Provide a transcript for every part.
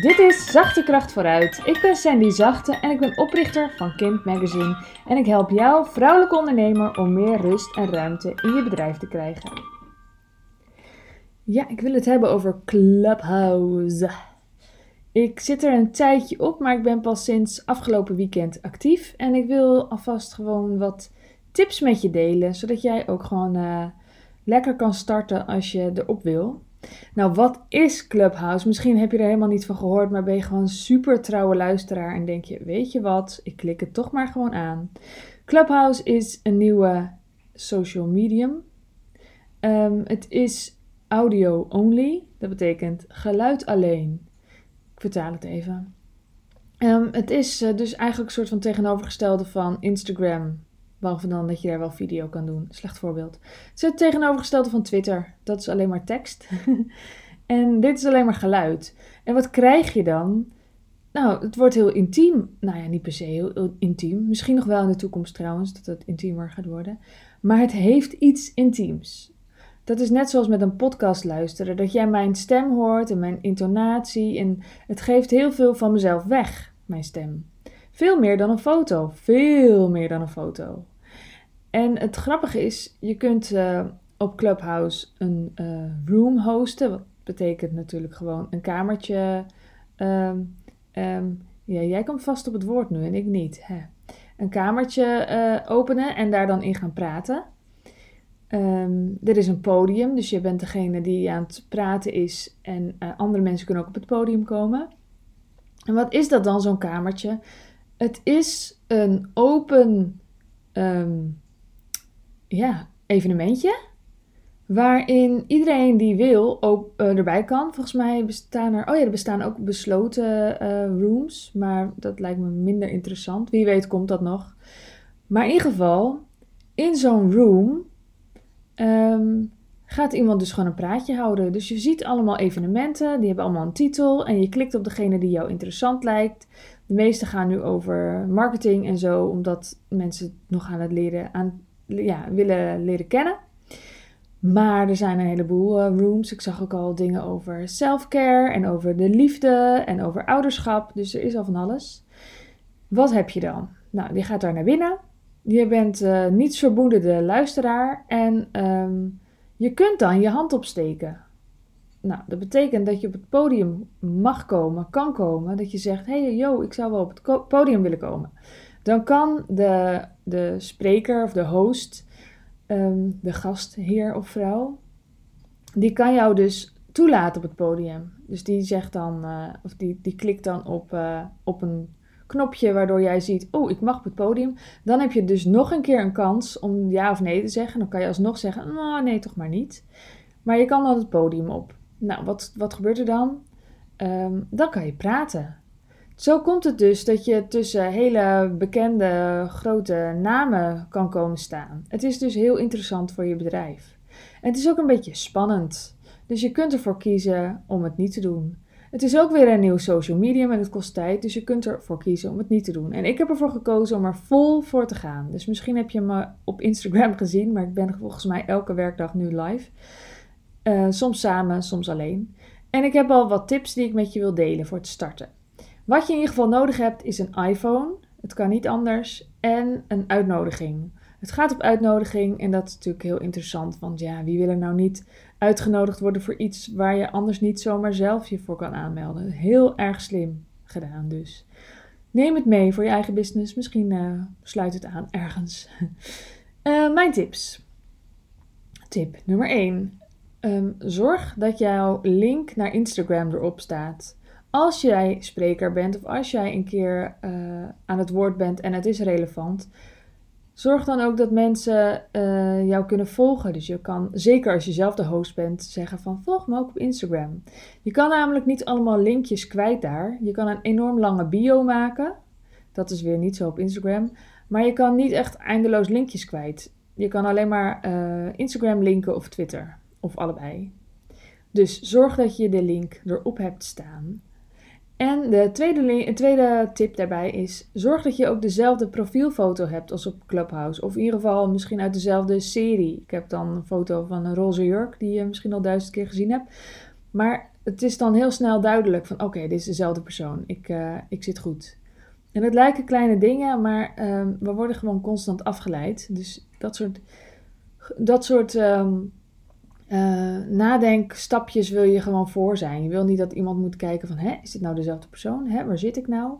Dit is Zachte Kracht Vooruit. Ik ben Sandy Zachte en ik ben oprichter van Kind Magazine. En ik help jou, vrouwelijke ondernemer, om meer rust en ruimte in je bedrijf te krijgen. Ja, ik wil het hebben over Clubhouse. Ik zit er een tijdje op, maar ik ben pas sinds afgelopen weekend actief. En ik wil alvast gewoon wat tips met je delen, zodat jij ook gewoon uh, lekker kan starten als je erop wil. Nou, wat is Clubhouse? Misschien heb je er helemaal niet van gehoord, maar ben je gewoon super trouwe luisteraar en denk je, weet je wat, ik klik het toch maar gewoon aan. Clubhouse is een nieuwe social medium. Um, het is audio only, dat betekent geluid alleen. Ik vertaal het even. Um, het is uh, dus eigenlijk een soort van tegenovergestelde van Instagram, Behalve dan dat je daar wel video kan doen. Slecht voorbeeld. Het is het tegenovergestelde van Twitter. Dat is alleen maar tekst. en dit is alleen maar geluid. En wat krijg je dan? Nou, het wordt heel intiem. Nou ja, niet per se heel, intiem. Misschien nog wel in de toekomst trouwens, dat het intiemer gaat worden. Maar het heeft iets intiems. Dat is net zoals met een podcast luisteren. Dat jij mijn stem hoort en mijn intonatie. En het geeft heel veel van mezelf weg, mijn stem. Veel meer dan een foto. Veel meer dan een foto. En het grappige is, je kunt uh, op Clubhouse een uh, room hosten. Wat betekent natuurlijk gewoon een kamertje. Um, um, ja, jij komt vast op het woord nu en ik niet. Hè. Een kamertje uh, openen en daar dan in gaan praten. Um, er is een podium, dus je bent degene die aan het praten is. En andere mensen kunnen ook op het podium komen. En wat is dat dan, zo'n kamertje? Het is een open ja, evenementje. Waarin iedereen die wil ook uh, erbij kan. Volgens mij bestaan er. Oh ja, er bestaan ook besloten uh, rooms. Maar dat lijkt me minder interessant. Wie weet komt dat nog. Maar in ieder geval, in zo'n room um, gaat iemand dus gewoon een praatje houden. Dus je ziet allemaal evenementen. Die hebben allemaal een titel. En je klikt op degene die jou interessant lijkt. De meeste gaan nu over marketing en zo. Omdat mensen nog aan het leren aan ja, willen leren kennen. Maar er zijn een heleboel uh, rooms. Ik zag ook al dingen over self-care en over de liefde en over ouderschap. Dus er is al van alles. Wat heb je dan? Nou, je gaat daar naar binnen. Je bent uh, niets vermoedende luisteraar en um, je kunt dan je hand opsteken. Nou, dat betekent dat je op het podium mag komen, kan komen. Dat je zegt, hey, yo, ik zou wel op het podium willen komen. Dan kan de, de spreker of de host, um, de gastheer of vrouw, die kan jou dus toelaten op het podium. Dus die zegt dan, uh, of die, die klikt dan op, uh, op een knopje waardoor jij ziet, oh, ik mag op het podium. Dan heb je dus nog een keer een kans om ja of nee te zeggen. Dan kan je alsnog zeggen, nou, nee, toch maar niet. Maar je kan dan het podium op. Nou, wat, wat gebeurt er dan? Um, dan kan je praten. Zo komt het dus dat je tussen hele bekende grote namen kan komen staan. Het is dus heel interessant voor je bedrijf. En het is ook een beetje spannend. Dus je kunt ervoor kiezen om het niet te doen. Het is ook weer een nieuw social medium en het kost tijd, dus je kunt ervoor kiezen om het niet te doen. En ik heb ervoor gekozen om er vol voor te gaan. Dus misschien heb je me op Instagram gezien, maar ik ben volgens mij elke werkdag nu live. Uh, soms samen, soms alleen. En ik heb al wat tips die ik met je wil delen voor het starten. Wat je in ieder geval nodig hebt is een iPhone. Het kan niet anders. En een uitnodiging. Het gaat op uitnodiging en dat is natuurlijk heel interessant. Want ja, wie wil er nou niet uitgenodigd worden voor iets waar je anders niet zomaar zelf je voor kan aanmelden? Heel erg slim gedaan dus. Neem het mee voor je eigen business. Misschien uh, sluit het aan ergens. Uh, mijn tips. Tip nummer 1. Um, ehm, zorg dat jouw link naar Instagram erop staat. Als jij spreker bent of als jij een keer uh, aan het woord bent en het is relevant, zorg dan ook dat mensen uh, jou kunnen volgen. Dus je kan, zeker als je zelf de host bent, zeggen van volg me ook op Instagram. Je kan namelijk niet allemaal linkjes kwijt daar. Je kan een enorm lange bio maken. Dat is weer niet zo op Instagram. Maar je kan niet echt eindeloos linkjes kwijt. Je kan alleen maar uh, Instagram linken of Twitter. Of allebei. Dus zorg dat je de link erop hebt staan. En de tweede, tweede tip daarbij is: zorg dat je ook dezelfde profielfoto hebt als op Clubhouse. Of in ieder geval misschien uit dezelfde serie. Ik heb dan een foto van een roze jurk, die je misschien al duizend keer gezien hebt. Maar het is dan heel snel duidelijk van oké, dit is dezelfde persoon. Ik, uh, ik zit goed. En het lijken kleine dingen, maar um, we worden gewoon constant afgeleid. Dus dat soort, dat soort um, uh, nadenkstapjes wil je gewoon voor zijn. Je wil niet dat iemand moet kijken van, hè, is dit nou dezelfde persoon? Hè, waar zit ik nou?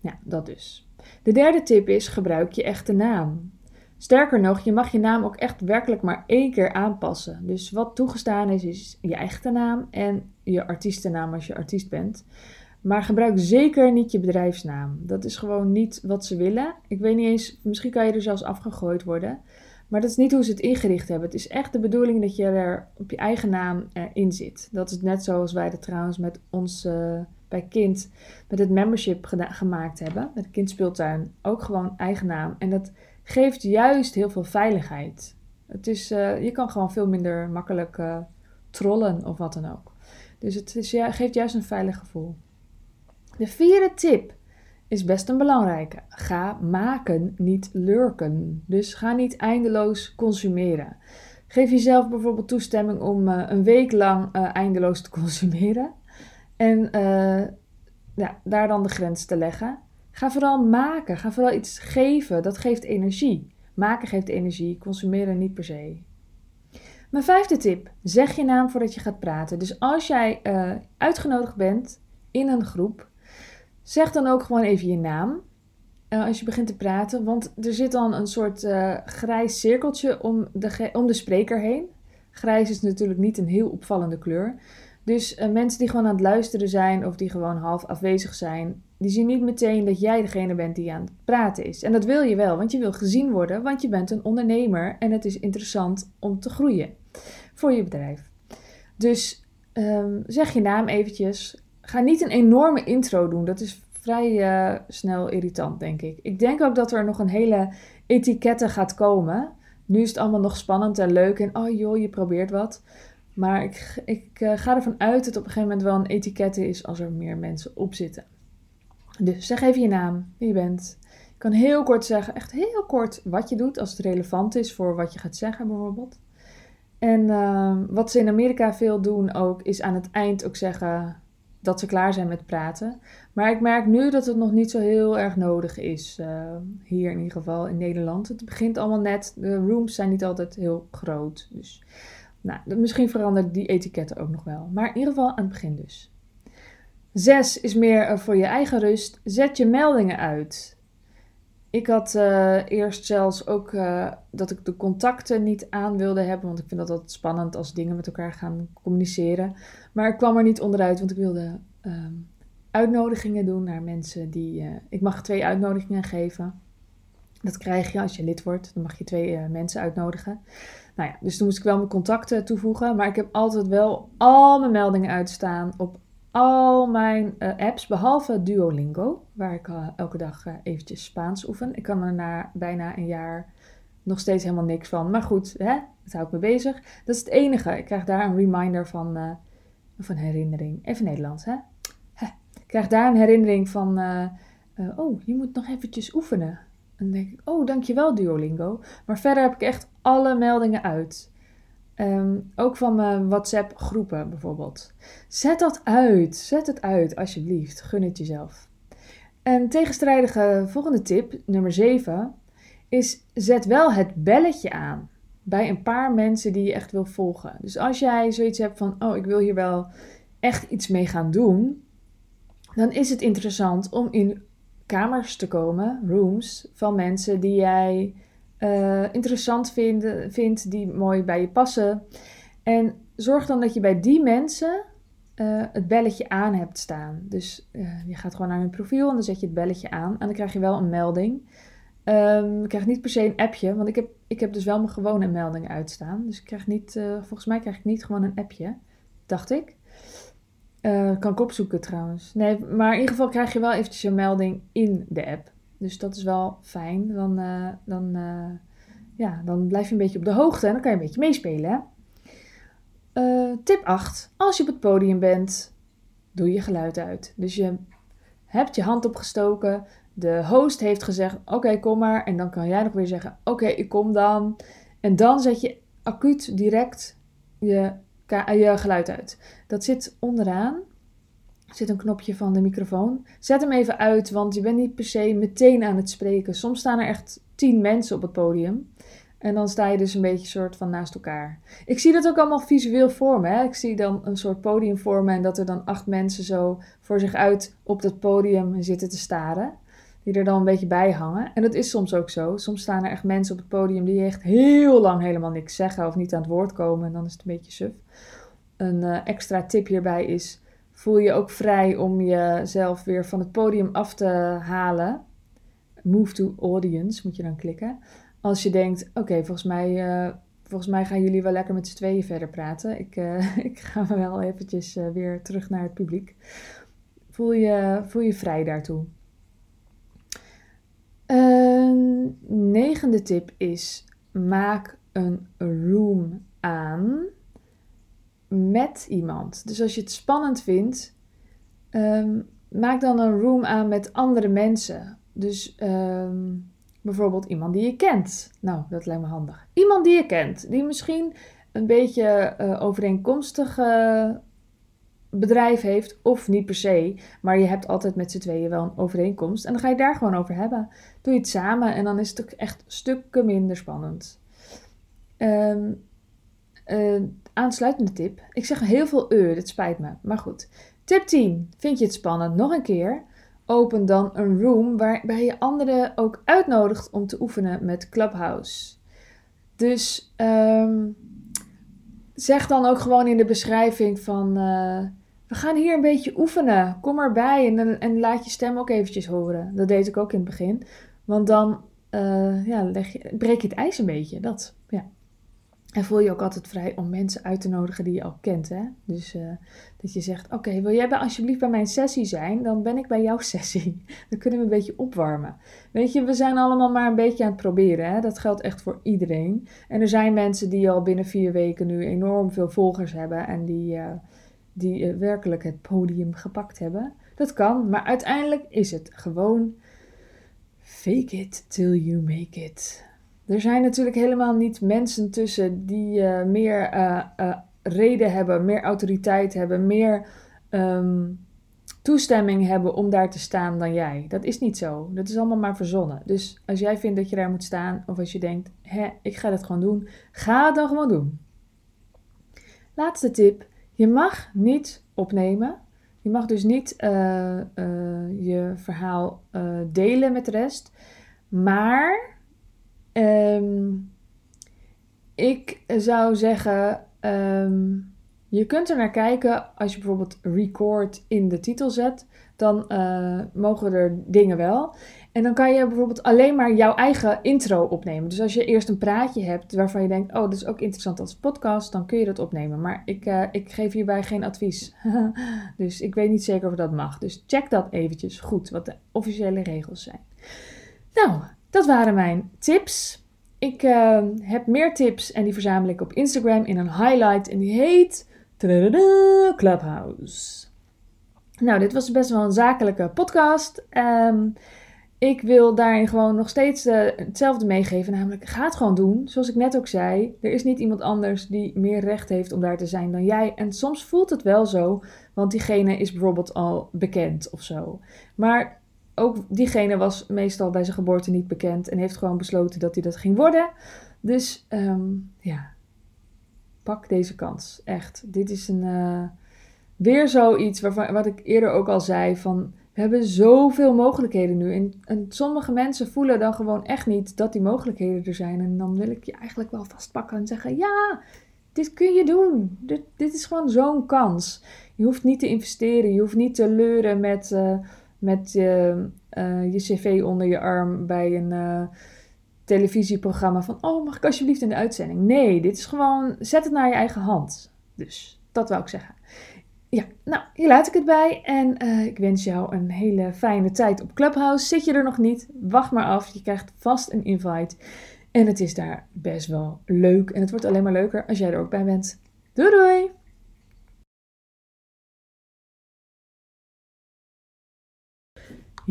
Ja, dat dus. De derde tip is, gebruik je echte naam. Sterker nog, je mag je naam ook echt werkelijk maar één keer aanpassen. Dus wat toegestaan is, is je echte naam en je artiestennaam als je artiest bent. Maar gebruik zeker niet je bedrijfsnaam. Dat is gewoon niet wat ze willen. Ik weet niet eens, misschien kan je er zelfs afgegooid worden. Maar dat is niet hoe ze het ingericht hebben. Het is echt de bedoeling dat je er op je eigen naam in zit. Dat is net zoals wij dat trouwens met ons uh, bij Kind, met het membership gemaakt hebben. Met Kindspeeltuin. Ook gewoon eigen naam. En dat geeft juist heel veel veiligheid. Het is, uh, je kan gewoon veel minder makkelijk uh, trollen of wat dan ook. Dus het is, ja, geeft juist een veilig gevoel. De vierde tip is best een belangrijke. Ga maken, niet lurken. Dus ga niet eindeloos consumeren. Geef jezelf bijvoorbeeld toestemming om uh, een week lang uh, eindeloos te consumeren. En uh, ja, daar dan de grens te leggen. Ga vooral maken. Ga vooral iets geven. Dat geeft energie. Maken geeft energie. Consumeren niet per se. Mijn vijfde tip. Zeg je naam voordat je gaat praten. Dus als jij uitgenodigd bent in een groep Zeg dan ook gewoon even je naam uh, als je begint te praten, want er zit dan een soort uh, grijs cirkeltje om de, om de spreker heen. Grijs is natuurlijk niet een heel opvallende kleur. Dus uh, mensen die gewoon aan het luisteren zijn of die gewoon half afwezig zijn, die zien niet meteen dat jij degene bent die aan het praten is. En dat wil je wel, want je wil gezien worden, want je bent een ondernemer en het is interessant om te groeien voor je bedrijf. Dus um, zeg je naam eventjes, Ga niet een enorme intro doen. Dat is vrij uh, snel irritant, denk ik. Ik denk ook dat er nog een hele etikette gaat komen. Nu is het allemaal nog spannend en leuk en oh joh, je probeert wat. Maar ik, ik uh, ga ervan uit dat op een gegeven moment wel een etikette is als er meer mensen op zitten. Dus zeg even je naam, wie je bent. Je kan heel kort zeggen, echt heel kort, wat je doet als het relevant is voor wat je gaat zeggen bijvoorbeeld. En uh, wat ze in Amerika veel doen ook, is aan het eind ook zeggen dat ze klaar zijn met praten. Maar ik merk nu dat het nog niet zo heel erg nodig is. Uh, hier in ieder geval in Nederland. Het begint allemaal net. De rooms zijn niet altijd heel groot. Dus nou, misschien verandert die etiketten ook nog wel. Maar in ieder geval aan het begin dus. Zes is meer uh, voor je eigen rust. Zet je meldingen uit. Ik had uh, eerst zelfs ook dat ik de contacten niet aan wilde hebben. Want ik vind dat altijd spannend als dingen met elkaar gaan communiceren. Maar ik kwam er niet onderuit, want ik wilde um, uitnodigingen doen naar mensen die. Uh, ik mag twee uitnodigingen geven. Dat krijg je als je lid wordt. Dan mag je twee mensen uitnodigen. Nou ja, dus toen moest ik wel mijn contacten toevoegen. Maar ik heb altijd wel al mijn meldingen uitstaan op al mijn uh, apps, behalve Duolingo, waar ik elke dag eventjes Spaans oefen. Ik kan er na bijna een jaar nog steeds helemaal niks van. Maar goed, hè, dat houdt me bezig. Dat is het enige. Ik krijg daar een reminder van een herinnering. Even Nederlands, hè? Ik krijg daar een herinnering van, uh, uh, oh, je moet nog eventjes oefenen. En dan denk ik, oh, dankjewel Duolingo. Maar verder heb ik echt alle meldingen uit. Um, ook van mijn WhatsApp groepen bijvoorbeeld. Zet dat uit. Zet het uit, alsjeblieft. Gun het jezelf. Een tegenstrijdige volgende tip, nummer 7, is zet wel het belletje aan bij een paar mensen die je echt wil volgen. Dus als jij zoiets hebt van, oh, ik wil hier wel echt iets mee gaan doen, dan is het interessant om in kamers te komen, rooms, van mensen die jij uh, interessant vinden, vindt, die mooi bij je passen. En zorg dan dat je bij die mensen uh, het belletje aan hebt staan. Dus uh, je gaat gewoon naar hun profiel en dan zet je het belletje aan. En dan krijg je wel een melding. Um, ik krijg niet per se een appje, want ik heb, ik heb dus wel mijn gewone meldingen uitstaan. Dus ik krijg niet, volgens mij krijg ik niet gewoon een appje, dacht ik. Kan ik opzoeken trouwens. Nee, maar in ieder geval krijg je wel eventjes een melding in de app. Dus dat is wel fijn. Dan, uh, dan, ja, dan blijf je een beetje op de hoogte en dan kan je een beetje meespelen. Hè? tip 8. Als je op het podium bent, doe je geluid uit. Dus je hebt je hand opgestoken, de host heeft gezegd: Oké, kom maar. En dan kan jij nog weer zeggen: Oké, ik kom dan. En dan zet je acuut direct je je geluid uit. Dat zit onderaan. Zit een knopje van de microfoon. Zet hem even uit, want je bent niet per se meteen aan het spreken. Soms staan er echt tien mensen op het podium. En dan sta je dus een beetje soort van naast elkaar. Ik zie dat ook allemaal visueel voor me. Hè? Ik zie dan een soort podium voor en dat er dan acht mensen zo voor zich uit op dat podium zitten te staren. Die er dan een beetje bij hangen. En dat is soms ook zo. Soms staan er echt mensen op het podium die echt heel lang helemaal niks zeggen of niet aan het woord komen. En dan is het een beetje suf. Een uh, extra tip hierbij is: voel je ook vrij om jezelf weer van het podium af te halen. Move to audience moet je dan klikken. Als je denkt: oké, volgens mij. Uh, volgens mij gaan jullie wel lekker met z'n tweeën verder praten. Ik, uh, ik ga wel eventjes weer terug naar het publiek. Voel je, voel je vrij daartoe. Negende tip is: maak een room aan met iemand. Dus als je het spannend vindt, um, maak dan een room aan met andere mensen. Dus um, bijvoorbeeld iemand die je kent. Nou, dat lijkt me handig. Iemand die je kent, die misschien een beetje uh, overeenkomstig bedrijf heeft, of niet per se, maar je hebt altijd met z'n tweeën wel een overeenkomst. En dan ga je daar gewoon over hebben. Doe je het samen en dan is het ook echt stukken minder spannend. Um, uh, aansluitende tip. Ik zeg heel veel uh, dit spijt me, maar goed. Tip 10. Vind je het spannend? Nog een keer. Open dan een room waarbij je anderen ook uitnodigt om te oefenen met Clubhouse. Dus um, zeg dan ook gewoon in de beschrijving van... Uh, we gaan hier een beetje oefenen. Kom erbij en, en laat je stem ook eventjes horen. Dat deed ik ook in het begin. Want dan uh, ja, breek je het ijs een beetje. Dat, ja. En voel je ook altijd vrij om mensen uit te nodigen die je al kent. Hè? Dus uh, dat je zegt: Oké, wil jij bij, alsjeblieft bij mijn sessie zijn? Dan ben ik bij jouw sessie. Dan kunnen we een beetje opwarmen. Weet je, we zijn allemaal maar een beetje aan het proberen. Hè? Dat geldt echt voor iedereen. En er zijn mensen die al binnen vier weken nu enorm veel volgers hebben. En die, uh, die uh, werkelijk het podium gepakt hebben. Dat kan, maar uiteindelijk is het gewoon fake it till you make it. Er zijn natuurlijk helemaal niet mensen tussen die uh, meer uh, uh, reden hebben, meer autoriteit hebben, meer um, toestemming hebben om daar te staan dan jij. Dat is niet zo. Dat is allemaal maar verzonnen. Dus als jij vindt dat je daar moet staan, of als je denkt, hè, ik ga dat gewoon doen, ga het dan gewoon doen. Laatste tip. Je mag niet opnemen. Je mag dus niet je verhaal delen met de rest. Maar Um, ik zou zeggen, um, je kunt er naar kijken als je bijvoorbeeld record in de titel zet. Dan uh, mogen er dingen wel. En dan kan je bijvoorbeeld alleen maar jouw eigen intro opnemen. Dus als je eerst een praatje hebt waarvan je denkt: Oh, dat is ook interessant als podcast, dan kun je dat opnemen. Maar ik, uh, ik geef hierbij geen advies. dus ik weet niet zeker of dat mag. Dus check dat eventjes goed, wat de officiële regels zijn. Dat waren mijn tips. Ik uh, heb meer tips en die verzamel ik op Instagram in een highlight en die heet Clubhouse. Nou, dit was best wel een zakelijke podcast. Um, ik wil daarin gewoon nog steeds uh, hetzelfde meegeven, namelijk ga het gewoon doen. Zoals ik net ook zei, er is niet iemand anders die meer recht heeft om daar te zijn dan jij. En soms voelt het wel zo, want diegene is bijvoorbeeld al bekend of zo. Maar ook diegene was meestal bij zijn geboorte niet bekend en heeft gewoon besloten dat hij dat ging worden. Dus um, ja, pak deze kans. Echt. Dit is een, uh, weer zoiets waarvan, wat ik eerder ook al zei: van we hebben zoveel mogelijkheden nu. En, en, sommige mensen voelen dan gewoon echt niet dat die mogelijkheden er zijn. En dan wil ik je eigenlijk wel vastpakken en zeggen: ja, dit kun je doen. Dit, dit is gewoon zo'n kans. Je hoeft niet te investeren. Je hoeft niet te leuren met. Uh, met uh, uh, je cv onder je arm bij een uh, televisieprogramma van, oh, mag ik alsjeblieft in de uitzending? Nee, dit is gewoon, zet het naar je eigen hand. Dus, dat wou ik zeggen. Ja, nou, hier laat ik het bij en ik wens jou een hele fijne tijd op Clubhouse. Zit je er nog niet? Wacht maar af, je krijgt vast een invite. En het is daar best wel leuk en het wordt alleen maar leuker als jij er ook bij bent. Doei doei!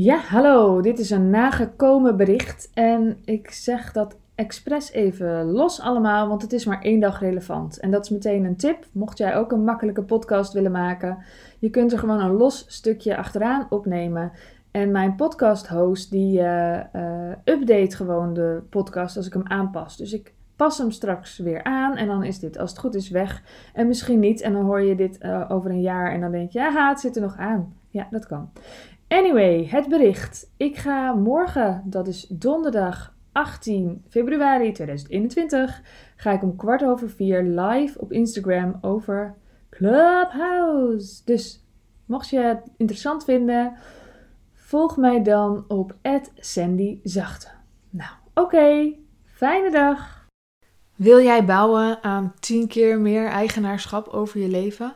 Ja, hallo. Dit is een nagekomen bericht. En ik zeg dat expres even los allemaal, want het is maar één dag relevant. En dat is meteen een tip, mocht jij ook een makkelijke podcast willen maken. Je kunt er gewoon een los stukje achteraan opnemen. En mijn podcast host die uh, uh, update gewoon de podcast als ik hem aanpas. Dus ik pas hem straks weer aan en dan is dit als het goed is weg. En misschien niet en dan hoor je dit uh, over een jaar en dan denk je, ja het zit er nog aan. Ja, dat kan. Anyway, het bericht. Ik ga morgen, dat is donderdag 18 februari 2021, ga ik om kwart over vier live op Instagram over Clubhouse. Dus mocht je het interessant vinden, volg mij dan op @sandyzachte. Nou, oké. Fijne dag. Wil jij bouwen aan 10 keer meer eigenaarschap over je leven?